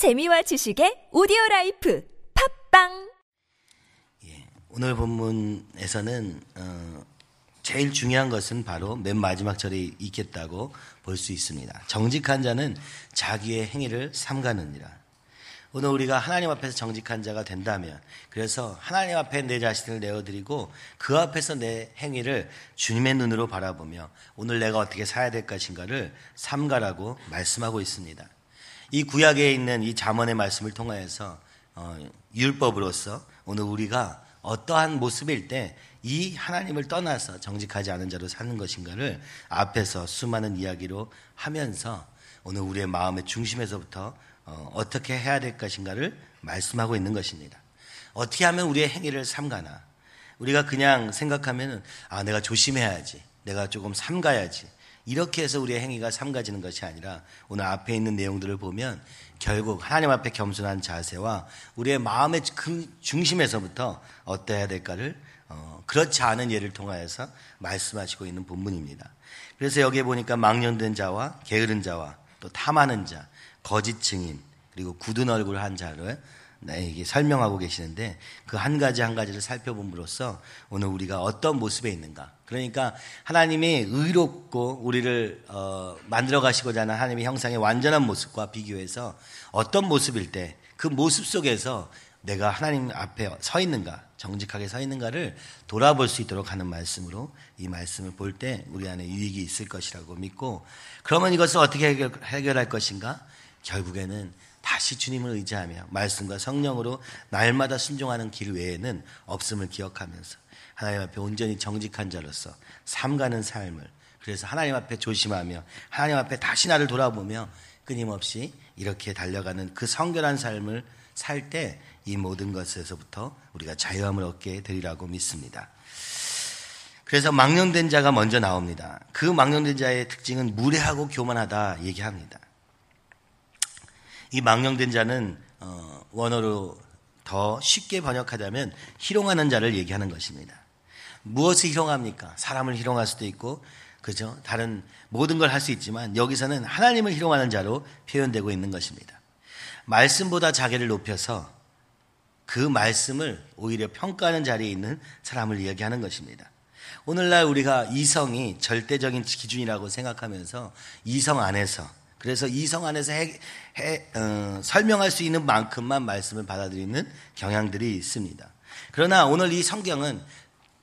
재미와 지식의 오디오 라이프 팟빵 예, 오늘 본문에서는 어, 제일 중요한 것은 바로 맨 마지막 절에 있겠다고 볼 수 있습니다. 정직한 자는 자기의 행위를 삼가느니라. 오늘 우리가 하나님 앞에서 정직한 자가 된다면, 그래서 하나님 앞에 내 자신을 내어드리고 그 앞에서 내 행위를 주님의 눈으로 바라보며 오늘 내가 어떻게 살아야 될 것인가를 삼가라고 말씀하고 있습니다. 이 구약에 있는 이 잠언의 말씀을 통하여서 어, 율법으로서 오늘 우리가 어떠한 모습일 때 이 하나님을 떠나서 정직하지 않은 자로 사는 것인가를 앞에서 수많은 이야기로 하면서 오늘 우리의 마음의 중심에서부터 어, 어떻게 해야 될 것인가를 말씀하고 있는 것입니다. 어떻게 하면 우리의 행위를 삼가나? 우리가 그냥 생각하면 아 내가 조심해야지, 내가 조금 삼가야지. 이렇게 해서 우리의 행위가 삼가지는 것이 아니라 오늘 앞에 있는 내용들을 보면 결국 하나님 앞에 겸손한 자세와 우리의 마음의 그 중심에서부터 어떠해야 될까를 어, 그렇지 않은 예를 통하여서 말씀하시고 있는 본문입니다. 그래서 여기에 보니까 망령된 자와 게으른 자와 또 탐하는 자, 거짓 증인 그리고 굳은 얼굴 한 자를 나에게 설명하고 계시는데 그 한 가지 한 가지를 살펴봄으로써 오늘 우리가 어떤 모습에 있는가. 그러니까 하나님이 의롭고 우리를 어, 만들어 가시고자 하는 하나님의 형상의 완전한 모습과 비교해서 어떤 모습일 때 그 모습 속에서 내가 하나님 앞에 서 있는가, 정직하게 서 있는가를 돌아볼 수 있도록 하는 말씀으로 이 말씀을 볼 때 우리 안에 유익이 있을 것이라고 믿고 그러면 이것을 어떻게 해결, 해결할 것인가? 결국에는 다시 주님을 의지하며 말씀과 성령으로 날마다 순종하는 길 외에는 없음을 기억하면서 하나님 앞에 온전히 정직한 자로서 삼가는 삶을 그래서 하나님 앞에 조심하며 하나님 앞에 다시 나를 돌아보며 끊임없이 이렇게 달려가는 그 성결한 삶을 살 때 이 모든 것에서부터 우리가 자유함을 얻게 되리라고 믿습니다. 그래서 망령된 자가 먼저 나옵니다. 그 망령된 자의 특징은 무례하고 교만하다 얘기합니다. 이 망령된 자는 어, 원어로 더 쉽게 번역하자면 희롱하는 자를 얘기하는 것입니다. 무엇을 희롱합니까? 사람을 희롱할 수도 있고 그죠? 다른 모든 걸 할 수 있지만 여기서는 하나님을 희롱하는 자로 표현되고 있는 것입니다. 말씀보다 자기를 높여서 그 말씀을 오히려 평가하는 자리에 있는 사람을 이야기하는 것입니다. 오늘날 우리가 이성이 절대적인 기준이라고 생각하면서 이성 안에서 그래서 이성 안에서 해, 해, 어, 설명할 수 있는 만큼만 말씀을 받아들이는 경향들이 있습니다. 그러나 오늘 이 성경은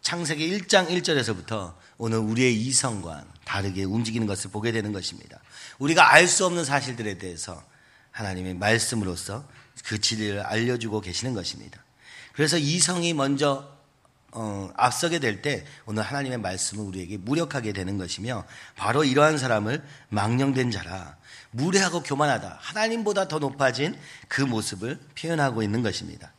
창세기 1장 1절에서부터 오늘 우리의 이성과 다르게 움직이는 것을 보게 되는 것입니다. 우리가 알 수 없는 사실들에 대해서 하나님의 말씀으로서 그 진리를 알려주고 계시는 것입니다. 그래서 이성이 먼저 어, 앞서게 될 때 오늘 하나님의 말씀은 우리에게 무력하게 되는 것이며 바로 이러한 사람을 망령된 자라 무례하고 교만하다 하나님보다 더 높아진 그 모습을 표현하고 있는 것입니다.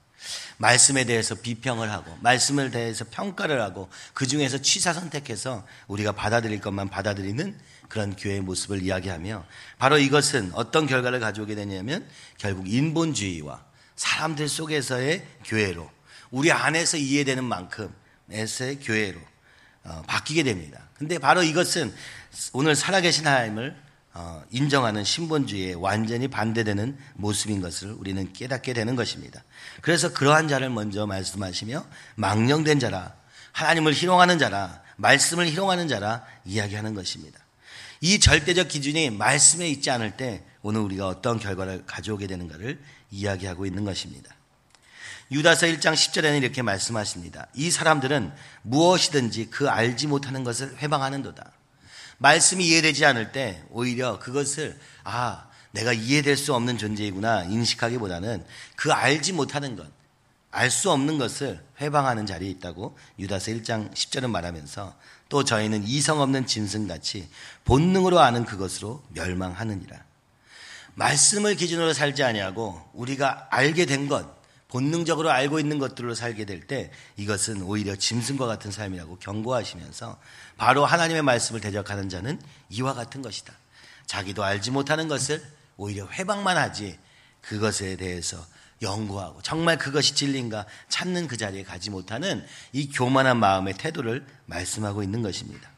말씀에 대해서 비평을 하고 말씀을 대해서 평가를 하고 그 중에서 취사 선택해서 우리가 받아들일 것만 받아들이는 그런 교회의 모습을 이야기하며 바로 이것은 어떤 결과를 가져오게 되냐면 결국 인본주의와 사람들 속에서의 교회로 우리 안에서 이해되는 만큼에서의 교회로 어, 바뀌게 됩니다. 근데 바로 이것은 오늘 살아계신 하나님을 어, 인정하는 신본주의에 완전히 반대되는 모습인 것을 우리는 깨닫게 되는 것입니다. 그래서 그러한 자를 먼저 말씀하시며 망령된 자라 하나님을 희롱하는 자라 말씀을 희롱하는 자라 이야기하는 것입니다. 이 절대적 기준이 말씀에 있지 않을 때 오늘 우리가 어떤 결과를 가져오게 되는가를 이야기하고 있는 것입니다. 유다서 1장 10절에는 이렇게 말씀하십니다. 이 사람들은 무엇이든지 그 알지 못하는 것을 회방하는도다. 말씀이 이해되지 않을 때 오히려 그것을 아 내가 이해될 수 없는 존재이구나 인식하기보다는 그 알지 못하는 것, 알 수 없는 것을 회방하는 자리에 있다고 유다서 1장 10절은 말하면서 또 저희는 이성 없는 짐승같이 본능으로 아는 그것으로 멸망하느니라. 말씀을 기준으로 살지 아니하고 우리가 알게 된 것, 본능적으로 알고 있는 것들로 살게 될 때 이것은 오히려 짐승과 같은 삶이라고 경고하시면서 바로 하나님의 말씀을 대적하는 자는 이와 같은 것이다. 자기도 알지 못하는 것을 오히려 회방만 하지 그것에 대해서 연구하고 정말 그것이 진리인가 찾는 그 자리에 가지 못하는 이 교만한 마음의 태도를 말씀하고 있는 것입니다.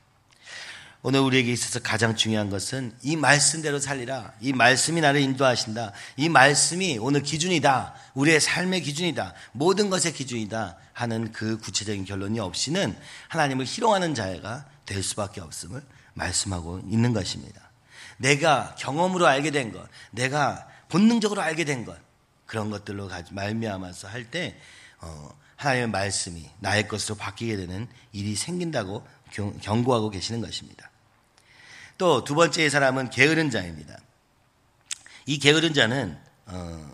오늘 우리에게 있어서 가장 중요한 것은 이 말씀대로 살리라. 이 말씀이 나를 인도하신다. 이 말씀이 오늘 기준이다. 우리의 삶의 기준이다. 모든 것의 기준이다. 하는 그 구체적인 결론이 없이는 하나님을 희롱하는 자가 될 수밖에 없음을 말씀하고 있는 것입니다. 내가 경험으로 알게 된 것, 내가 본능적으로 알게 된 것, 그런 것들로 말미암아서 할 때 어, 하나님의 말씀이 나의 것으로 바뀌게 되는 일이 생긴다고 경고하고 계시는 것입니다. 또 두 번째의 사람은 게으른 자입니다. 이 게으른 자는 어,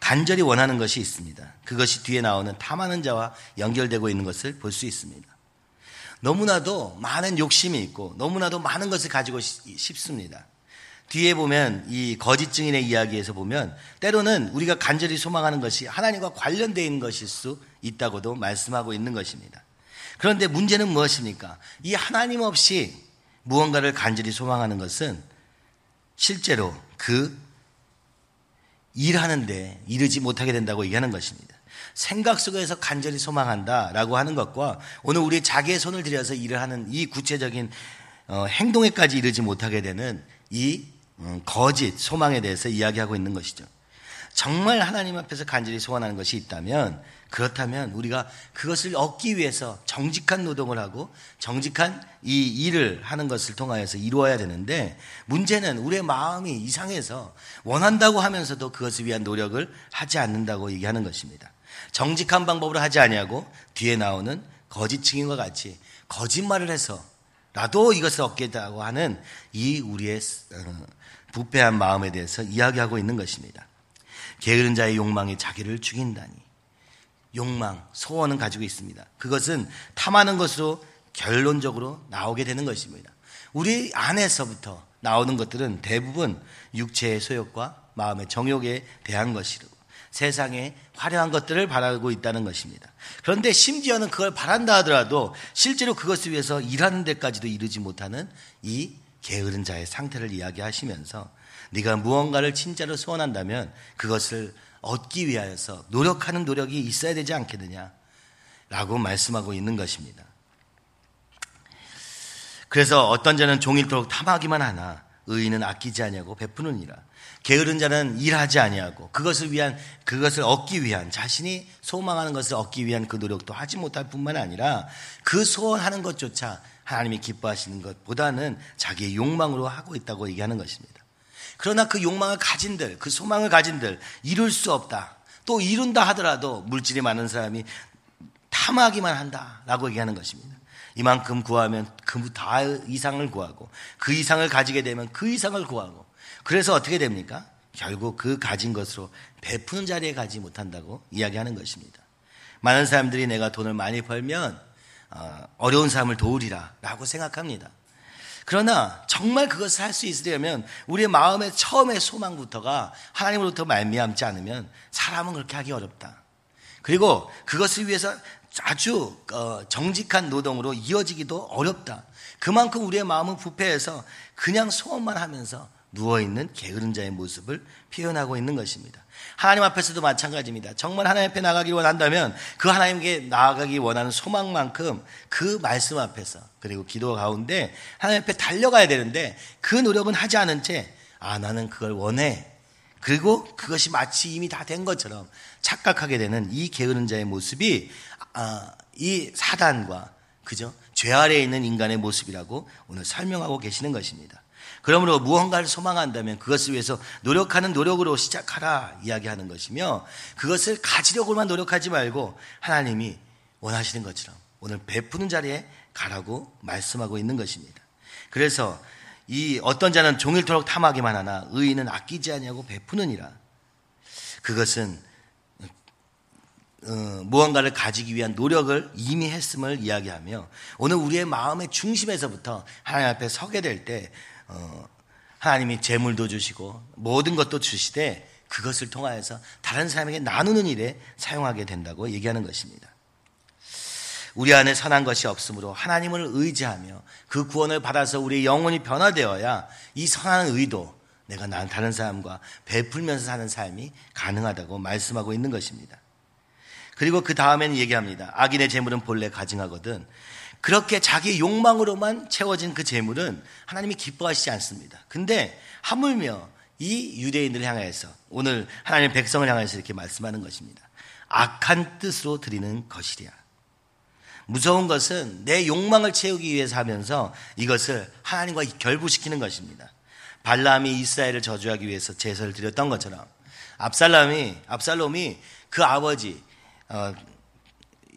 간절히 원하는 것이 있습니다. 그것이 뒤에 나오는 탐하는 자와 연결되고 있는 것을 볼 수 있습니다. 너무나도 많은 욕심이 있고 너무나도 많은 것을 가지고 싶습니다. 뒤에 보면 이 거짓 증인의 이야기에서 보면 때로는 우리가 간절히 소망하는 것이 하나님과 관련되어 있는 것일 수 있다고도 말씀하고 있는 것입니다. 그런데 문제는 무엇입니까? 이 하나님 없이 무언가를 간절히 소망하는 것은 실제로 그 일하는데 이르지 못하게 된다고 얘기하는 것입니다. 생각 속에서 간절히 소망한다라고 하는 것과 오늘 우리 자기의 손을 들여서 일을 하는 이 구체적인 어, 행동에까지 이르지 못하게 되는 이 음, 거짓, 소망에 대해서 이야기하고 있는 것이죠. 정말 하나님 앞에서 간절히 소원하는 것이 있다면 그렇다면 우리가 그것을 얻기 위해서 정직한 노동을 하고 정직한 이 일을 하는 것을 통하여서 이루어야 되는데 문제는 우리의 마음이 이상해서 원한다고 하면서도 그것을 위한 노력을 하지 않는다고 얘기하는 것입니다. 정직한 방법으로 하지 아니하고 뒤에 나오는 거짓 증인과 같이 거짓말을 해서 나도 이것을 얻겠다고 하는 이 우리의 어, 부패한 마음에 대해서 이야기하고 있는 것입니다. 게으른 자의 욕망이 자기를 죽인다니. 욕망, 소원은 가지고 있습니다. 그것은 탐하는 것으로 결론적으로 나오게 되는 것입니다. 우리 안에서부터 나오는 것들은 대부분 육체의 소욕과 마음의 정욕에 대한 것이고 세상에 화려한 것들을 바라고 있다는 것입니다. 그런데 심지어는 그걸 바란다 하더라도 실제로 그것을 위해서 일하는 데까지도 이르지 못하는 이 게으른 자의 상태를 이야기하시면서 네가 무언가를 진짜로 소원한다면 그것을 얻기 위하여서 노력하는 노력이 있어야 되지 않겠느냐 라고 말씀하고 있는 것입니다. 그래서 어떤 자는 종일토록 탐하기만 하나 의인은 아끼지 아니하고 베푸느니라. 게으른 자는 일하지 아니하고 그것을 위한 그것을 얻기 위한 자신이 소망하는 것을 얻기 위한 그 노력도 하지 못할 뿐만 아니라 그 소원하는 것조차 하나님이 기뻐하시는 것보다는 자기의 욕망으로 하고 있다고 얘기하는 것입니다. 그러나 그 욕망을 가진들, 그 소망을 가진들 이룰 수 없다. 또 이룬다 하더라도 물질이 많은 사람이 탐하기만 한다라고 얘기하는 것입니다. 이만큼 구하면 그 다 이상을 구하고 그 이상을 가지게 되면 그 이상을 구하고 그래서 어떻게 됩니까? 결국 그 가진 것으로 베푸는 자리에 가지 못한다고 이야기하는 것입니다. 많은 사람들이 내가 돈을 많이 벌면 어, 어려운 사람을 도우리라 라고 생각합니다. 그러나 정말 그것을 할 수 있으려면 우리의 마음의 처음의 소망부터가 하나님으로부터 말미암지 않으면 사람은 그렇게 하기 어렵다. 그리고 그것을 위해서 아주 어, 정직한 노동으로 이어지기도 어렵다. 그만큼 우리의 마음은 부패해서 그냥 소원만 하면서 누워있는 게으른 자의 모습을 표현하고 있는 것입니다. 하나님 앞에서도 마찬가지입니다. 정말 하나님 앞에 나가기 원한다면 그 하나님께 나아가기 원하는 소망만큼 그 말씀 앞에서 그리고 기도 가운데 하나님 앞에 달려가야 되는데 그 노력은 하지 않은 채 아, 나는 그걸 원해. 그리고 그것이 마치 이미 다 된 것처럼 착각하게 되는 이 게으른 자의 모습이 아, 이 사단과 그죠? 죄 아래에 있는 인간의 모습이라고 오늘 설명하고 계시는 것입니다. 그러므로 무언가를 소망한다면 그것을 위해서 노력하는 노력으로 시작하라 이야기하는 것이며 그것을 가지려고만 노력하지 말고 하나님이 원하시는 것처럼 오늘 베푸는 자리에 가라고 말씀하고 있는 것입니다. 그래서 이 어떤 자는 종일토록 탐하기만 하나 의인은 아끼지 아니하고 베푸느니라. 그것은 어, 무언가를 가지기 위한 노력을 이미 했음을 이야기하며 오늘 우리의 마음의 중심에서부터 하나님 앞에 서게 될때 어, 하나님이 재물도 주시고 모든 것도 주시되 그것을 통하여서 다른 사람에게 나누는 일에 사용하게 된다고 얘기하는 것입니다. 우리 안에 선한 것이 없으므로 하나님을 의지하며 그 구원을 받아서 우리의 영혼이 변화되어야 이 선한 의도 내가 다른 사람과 베풀면서 사는 삶이 가능하다고 말씀하고 있는 것입니다. 그리고 그 다음에는 얘기합니다. 악인의 재물은 본래 가증하거든 그렇게 자기 욕망으로만 채워진 그 재물은 하나님이 기뻐하시지 않습니다. 근데 하물며 이 유대인들을 향하여서 오늘 하나님 백성을 향해서 이렇게 말씀하는 것입니다. 악한 뜻으로 드리는 것이랴. 무서운 것은 내 욕망을 채우기 위해서 하면서 이것을 하나님과 결부시키는 것입니다. 발람이 이스라엘을 저주하기 위해서 제사를 드렸던 것처럼 압살람이 압살롬이 그 아버지 어,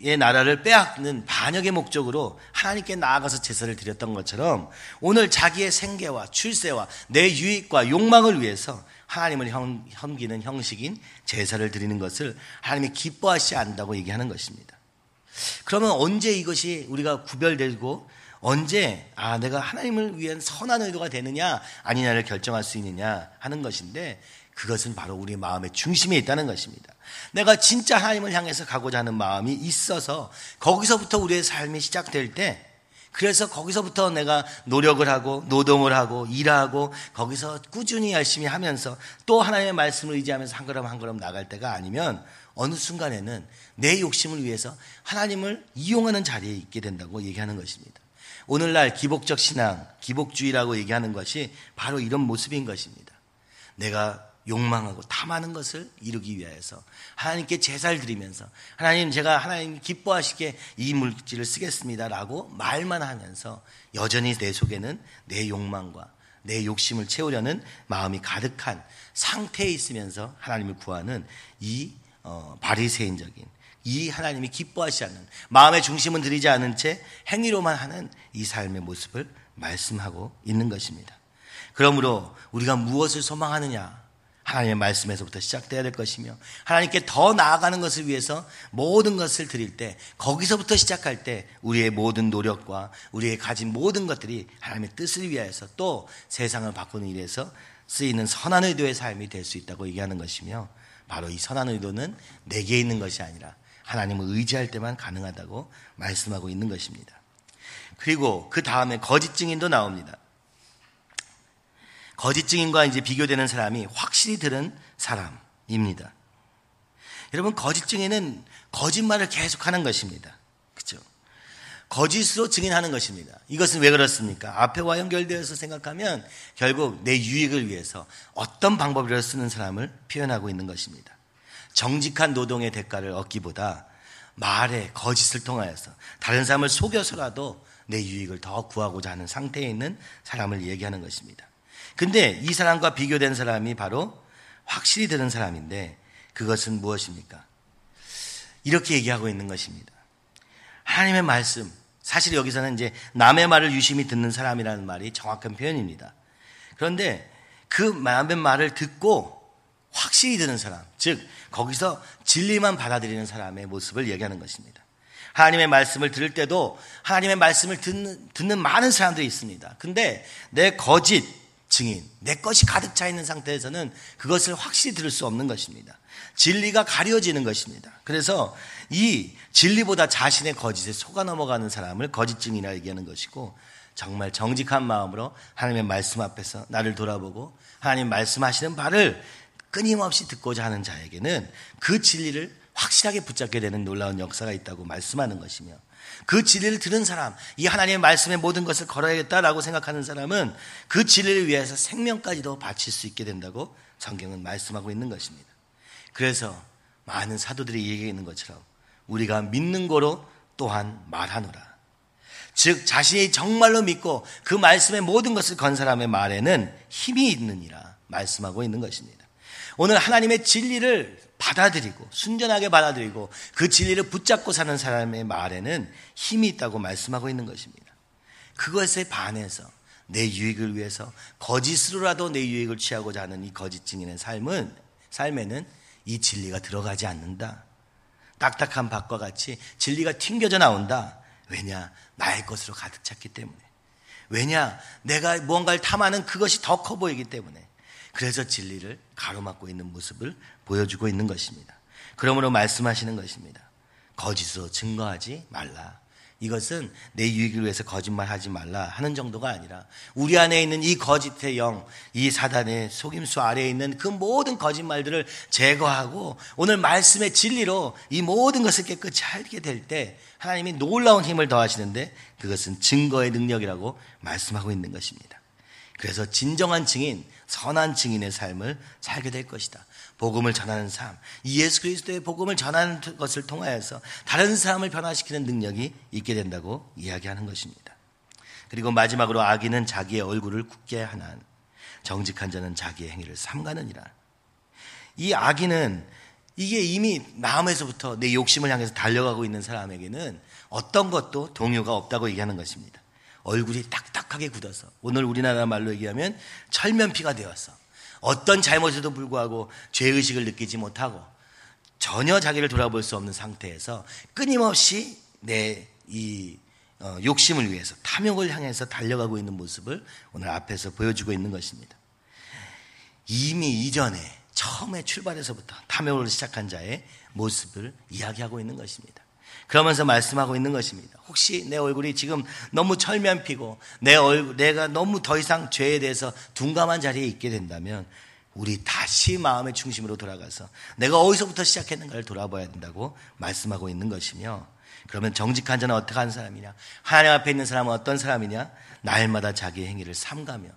의 나라를 빼앗는 반역의 목적으로 하나님께 나아가서 제사를 드렸던 것처럼 오늘 자기의 생계와 출세와 내 유익과 욕망을 위해서 하나님을 섬기는 형식인 제사를 드리는 것을 하나님이 기뻐하시지 않는다고 얘기하는 것입니다. 그러면 언제 이것이 우리가 구별되고 언제 아 내가 하나님을 위한 선한 의도가 되느냐 아니냐를 결정할 수 있느냐 하는 것인데 그것은 바로 우리 마음의 중심에 있다는 것입니다. 내가 진짜 하나님을 향해서 가고자 하는 마음이 있어서 거기서부터 우리의 삶이 시작될 때 그래서 거기서부터 내가 노력을 하고 노동을 하고 일하고 거기서 꾸준히 열심히 하면서 또 하나님의 말씀을 의지하면서 한 걸음 한 걸음 나갈 때가 아니면 어느 순간에는 내 욕심을 위해서 하나님을 이용하는 자리에 있게 된다고 얘기하는 것입니다. 오늘날 기복적 신앙, 기복주의라고 얘기하는 것이 바로 이런 모습인 것입니다. 내가 욕망하고 탐하는 것을 이루기 위하여서 하나님께 제사를 드리면서 하나님 제가 하나님 기뻐하시게 이 물질을 쓰겠습니다라고 말만 하면서 여전히 내 속에는 내 욕망과 내 욕심을 채우려는 마음이 가득한 상태에 있으면서 하나님을 구하는 이 어, 바리새인적인 이 하나님이 기뻐하시지 않는 마음의 중심은 들이지 않은 채 행위로만 하는 이 삶의 모습을 말씀하고 있는 것입니다. 그러므로 우리가 무엇을 소망하느냐 하나님의 말씀에서부터 시작돼야 될 것이며 하나님께 더 나아가는 것을 위해서 모든 것을 드릴 때 거기서부터 시작할 때 우리의 모든 노력과 우리의 가진 모든 것들이 하나님의 뜻을 위하여서 또 세상을 바꾸는 일에서 쓰이는 선한 의도의 삶이 될 수 있다고 얘기하는 것이며 바로 이 선한 의도는 내게 있는 것이 아니라 하나님을 의지할 때만 가능하다고 말씀하고 있는 것입니다. 그리고 그 다음에 거짓 증인도 나옵니다. 거짓 증인과 이제 비교되는 사람이 확실히 들은 사람입니다. 여러분, 거짓 증인은 거짓말을 계속하는 것입니다. 그죠? 거짓으로 증인하는 것입니다. 이것은 왜 그렇습니까? 앞에와 연결되어서 생각하면 결국 내 유익을 위해서 어떤 방법이라도 쓰는 사람을 표현하고 있는 것입니다. 정직한 노동의 대가를 얻기보다 말에 거짓을 통하여서 다른 사람을 속여서라도 내 유익을 더 구하고자 하는 상태에 있는 사람을 얘기하는 것입니다. 근데 이 사람과 비교된 사람이 바로 확실히 들은 사람인데 그것은 무엇입니까? 이렇게 얘기하고 있는 것입니다. 하나님의 말씀. 사실 여기서는 이제 남의 말을 유심히 듣는 사람이라는 말이 정확한 표현입니다. 그런데 그 남의 말을 듣고 확실히 듣는 사람, 즉 거기서 진리만 받아들이는 사람의 모습을 얘기하는 것입니다. 하나님의 말씀을 들을 때도 하나님의 말씀을 듣는, 듣는 많은 사람들이 있습니다. 근데 내 거짓, 증인, 내 것이 가득 차 있는 상태에서는 그것을 확실히 들을 수 없는 것입니다. 진리가 가려지는 것입니다. 그래서 이 진리보다 자신의 거짓에 속아 넘어가는 사람을 거짓 증인이라 얘기하는 것이고 정말 정직한 마음으로 하나님의 말씀 앞에서 나를 돌아보고 하나님 말씀하시는 바를 끊임없이 듣고자 하는 자에게는 그 진리를 확실하게 붙잡게 되는 놀라운 역사가 있다고 말씀하는 것이며 그 진리를 들은 사람, 이 하나님의 말씀에 모든 것을 걸어야겠다라고 생각하는 사람은 그 진리를 위해서 생명까지도 바칠 수 있게 된다고 성경은 말씀하고 있는 것입니다. 그래서 많은 사도들이 얘기하는 것처럼 우리가 믿는 거로 또한 말하노라. 즉 자신이 정말로 믿고 그 말씀의 모든 것을 건 사람의 말에는 힘이 있느니라 말씀하고 있는 것입니다. 오늘 하나님의 진리를 받아들이고 순전하게 받아들이고 그 진리를 붙잡고 사는 사람의 말에는 힘이 있다고 말씀하고 있는 것입니다. 그것에 반해서 내 유익을 위해서 거짓으로라도 내 유익을 취하고자 하는 이 거짓 증인의 삶은 삶에는 이 진리가 들어가지 않는다. 딱딱한 밭과 같이 진리가 튕겨져 나온다. 왜냐? 나의 것으로 가득 찼기 때문에. 왜냐? 내가 무언가를 탐하는 그것이 더 커 보이기 때문에. 그래서 진리를 가로막고 있는 모습을 보여주고 있는 것입니다. 그러므로 말씀하시는 것입니다. 거짓으로 증거하지 말라. 이것은 내 유익을 위해서 거짓말하지 말라 하는 정도가 아니라 우리 안에 있는 이 거짓의 영, 이 사단의 속임수 아래에 있는 그 모든 거짓말들을 제거하고 오늘 말씀의 진리로 이 모든 것을 깨끗이 알게 될 때 하나님이 놀라운 힘을 더하시는데 그것은 증거의 능력이라고 말씀하고 있는 것입니다. 그래서 진정한 증인, 선한 증인의 삶을 살게 될 것이다. 복음을 전하는 삶, 예수 그리스도의 복음을 전하는 것을 통하여서 다른 사람을 변화시키는 능력이 있게 된다고 이야기하는 것입니다. 그리고 마지막으로 악인은 자기의 얼굴을 굳게 하는 정직한 자는 자기의 행위를 삼가느니라. 이 악인은 이게 이미 마음에서부터 내 욕심을 향해서 달려가고 있는 사람에게는 어떤 것도 동요가 없다고 얘기하는 것입니다. 얼굴이 딱딱하게 굳어서 오늘 우리나라 말로 얘기하면 철면피가 되었어. 어떤 잘못에도 불구하고 죄의식을 느끼지 못하고 전혀 자기를 돌아볼 수 없는 상태에서 끊임없이 내이 어, 욕심을 위해서 탐욕을 향해서 달려가고 있는 모습을 오늘 앞에서 보여주고 있는 것입니다. 이미 이전에 처음에 출발해서부터 탐욕을 시작한 자의 모습을 이야기하고 있는 것입니다. 그러면서 말씀하고 있는 것입니다. 혹시 내 얼굴이 지금 너무 철면 피고 내 얼굴, 내가 너무 더 이상 죄에 대해서 둔감한 자리에 있게 된다면 우리 다시 마음의 중심으로 돌아가서 내가 어디서부터 시작했는가를 돌아봐야 된다고 말씀하고 있는 것이며 그러면 정직한 자는 어떻게 하는 사람이냐? 하나님 앞에 있는 사람은 어떤 사람이냐? 날마다 자기 행위를 삼가며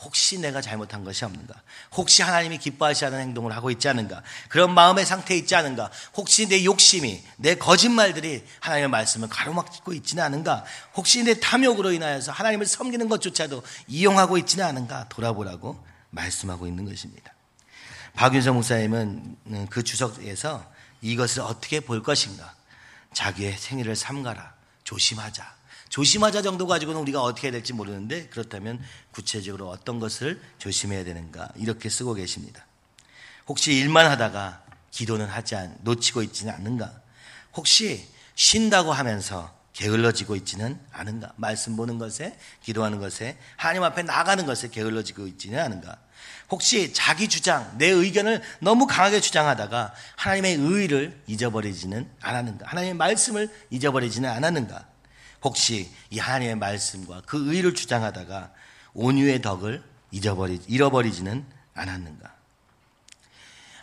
혹시 내가 잘못한 것이 없는가? 혹시 하나님이 기뻐하시 않은 행동을 하고 있지 않은가? 그런 마음의 상태에 있지 않은가? 혹시 내 욕심이, 내 거짓말들이 하나님의 말씀을 가로막고 있지는 않은가? 혹시 내 탐욕으로 인하여서 하나님을 섬기는 것조차도 이용하고 있지는 않은가? 돌아보라고 말씀하고 있는 것입니다. 박윤성 목사님은 그 주석에서 이것을 어떻게 볼 것인가? 자기의 생일을 삼가라. 조심하자. 조심하자 정도 가지고는 우리가 어떻게 해야 될지 모르는데 그렇다면 구체적으로 어떤 것을 조심해야 되는가 이렇게 쓰고 계십니다. 혹시 일만 하다가 기도는 하지 않, 놓치고 있지는 않는가? 혹시 쉰다고 하면서 게을러지고 있지는 않은가? 말씀 보는 것에, 기도하는 것에, 하나님 앞에 나가는 것에 게을러지고 있지는 않은가? 혹시 자기 주장, 내 의견을 너무 강하게 주장하다가 하나님의 의를 잊어버리지는 않았는가? 하나님의 말씀을 잊어버리지는 않았는가? 혹시 이 하나님의 말씀과 그 의를 주장하다가 온유의 덕을 잊어버리, 잃어버리지는 않았는가?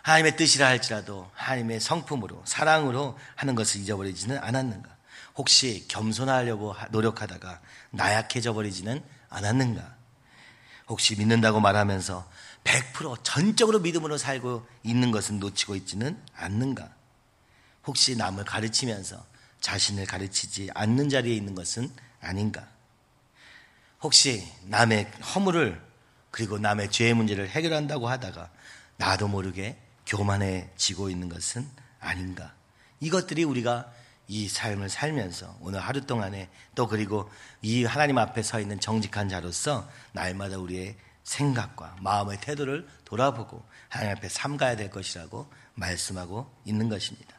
하나님의 뜻이라 할지라도 하나님의 성품으로, 사랑으로 하는 것을 잊어버리지는 않았는가? 혹시 겸손하려고 노력하다가 나약해져 버리지는 않았는가? 혹시 믿는다고 말하면서 100% 전적으로 믿음으로 살고 있는 것은 놓치고 있지는 않는가? 혹시 남을 가르치면서 자신을 가르치지 않는 자리에 있는 것은 아닌가? 혹시 남의 허물을 그리고 남의 죄의 문제를 해결한다고 하다가 나도 모르게 교만해지고 있는 것은 아닌가? 이것들이 우리가 이 삶을 살면서 오늘 하루 동안에 또 그리고 이 하나님 앞에 서 있는 정직한 자로서 날마다 우리의 생각과 마음의 태도를 돌아보고 하나님 앞에 삼가야 될 것이라고 말씀하고 있는 것입니다.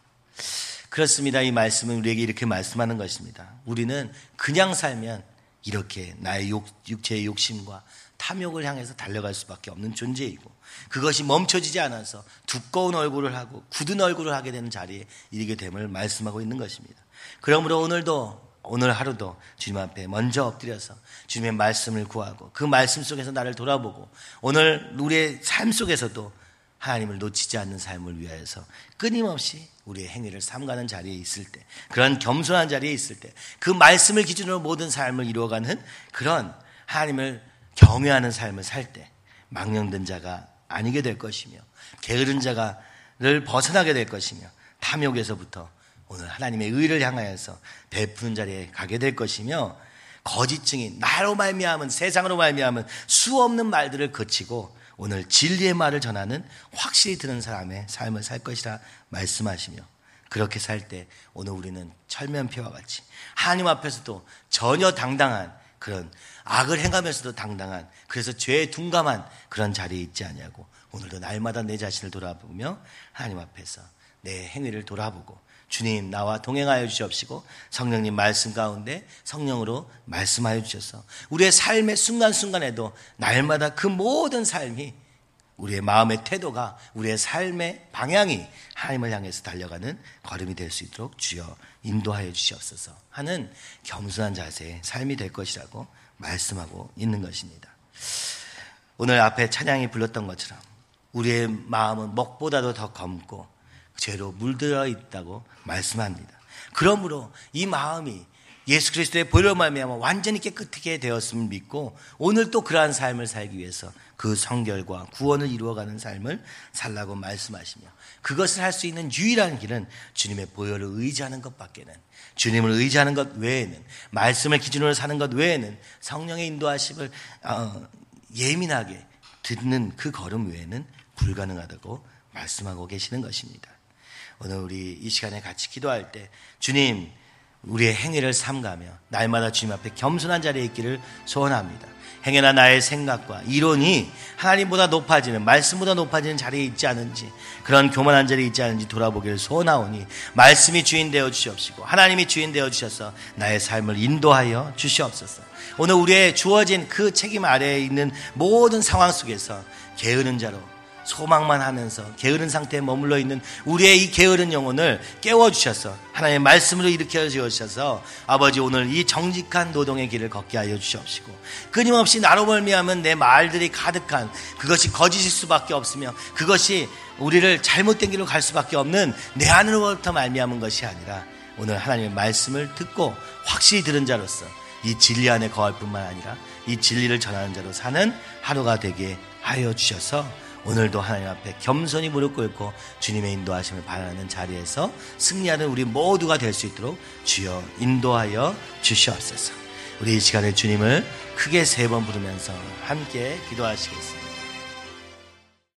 그렇습니다. 이 말씀은 우리에게 이렇게 말씀하는 것입니다. 우리는 그냥 살면 이렇게 나의 욕, 육체의 욕심과 탐욕을 향해서 달려갈 수밖에 없는 존재이고 그것이 멈춰지지 않아서 두꺼운 얼굴을 하고 굳은 얼굴을 하게 되는 자리에 이르게 됨을 말씀하고 있는 것입니다. 그러므로 오늘도 오늘 하루도 주님 앞에 먼저 엎드려서 주님의 말씀을 구하고 그 말씀 속에서 나를 돌아보고 오늘 우리의 삶 속에서도 하나님을 놓치지 않는 삶을 위하여서 끊임없이 우리의 행위를 삼가는 자리에 있을 때, 그런 겸손한 자리에 있을 때, 그 말씀을 기준으로 모든 삶을 이루어가는 그런 하나님을 경외하는 삶을 살 때, 망령된 자가 아니게 될 것이며, 게으른 자가를 벗어나게 될 것이며, 탐욕에서부터 오늘 하나님의 의를 향하여서 베푸는 자리에 가게 될 것이며, 거짓 증인, 나로 말미암은 세상으로 말미암은 수 없는 말들을 거치고 오늘 진리의 말을 전하는 확실히 드는 사람의 삶을 살 것이라 말씀하시며 그렇게 살 때 오늘 우리는 철면피와 같이 하나님 앞에서도 전혀 당당한 그런 악을 행하면서도 당당한 그래서 죄에 둔감한 그런 자리에 있지 않냐고 오늘도 날마다 내 자신을 돌아보며 하나님 앞에서 내 행위를 돌아보고 주님 나와 동행하여 주시옵시고 성령님 말씀 가운데 성령으로 말씀하여 주셔서 우리의 삶의 순간순간에도 날마다 그 모든 삶이 우리의 마음의 태도가 우리의 삶의 방향이 하나님을 향해서 달려가는 걸음이 될 수 있도록 주여 인도하여 주시옵소서 하는 겸손한 자세의 삶이 될 것이라고 말씀하고 있는 것입니다. 오늘 앞에 찬양이 불렀던 것처럼 우리의 마음은 먹보다도 더 검고 죄로 물들어 있다고 말씀합니다. 그러므로 이 마음이 예수 그리스도의 보혈로 말미암아 완전히 깨끗하게 되었음을 믿고 오늘 또 그러한 삶을 살기 위해서 그 성결과 구원을 이루어가는 삶을 살라고 말씀하시며 그것을 할 수 있는 유일한 길은 주님의 보혈을 의지하는 것밖에는 주님을 의지하는 것 외에는 말씀을 기준으로 사는 것 외에는 성령의 인도하심을 어, 예민하게 듣는 그 걸음 외에는 불가능하다고 말씀하고 계시는 것입니다. 오늘 우리 이 시간에 같이 기도할 때 주님 우리의 행위를 삼가며 날마다 주님 앞에 겸손한 자리에 있기를 소원합니다. 행여나 나의 생각과 이론이 하나님보다 높아지는 말씀보다 높아지는 자리에 있지 않은지 그런 교만한 자리에 있지 않은지 돌아보기를 소원하오니 말씀이 주인 되어 주시옵시고 하나님이 주인 되어 주셔서 나의 삶을 인도하여 주시옵소서. 오늘 우리의 주어진 그 책임 아래에 있는 모든 상황 속에서 게으른 자로 소망만 하면서 게으른 상태에 머물러 있는 우리의 이 게으른 영혼을 깨워주셔서 하나님의 말씀으로 일으켜 주셔서 아버지 오늘 이 정직한 노동의 길을 걷게 하여 주시옵시고 끊임없이 나로 멀미하면 내 말들이 가득한 그것이 거짓일 수밖에 없으며 그것이 우리를 잘못된 길로 갈 수밖에 없는 내 안으로부터 말미암은 것이 아니라 오늘 하나님의 말씀을 듣고 확실히 들은 자로서 이 진리 안에 거할 뿐만 아니라 이 진리를 전하는 자로 사는 하루가 되게 하여 주셔서 오늘도 하나님 앞에 겸손히 무릎 꿇고 주님의 인도하심을 바라는 자리에서 승리하는 우리 모두가 될 수 있도록 주여 인도하여 주시옵소서. 우리 이 시간에 주님을 크게 세 번 부르면서 함께 기도하시겠습니다.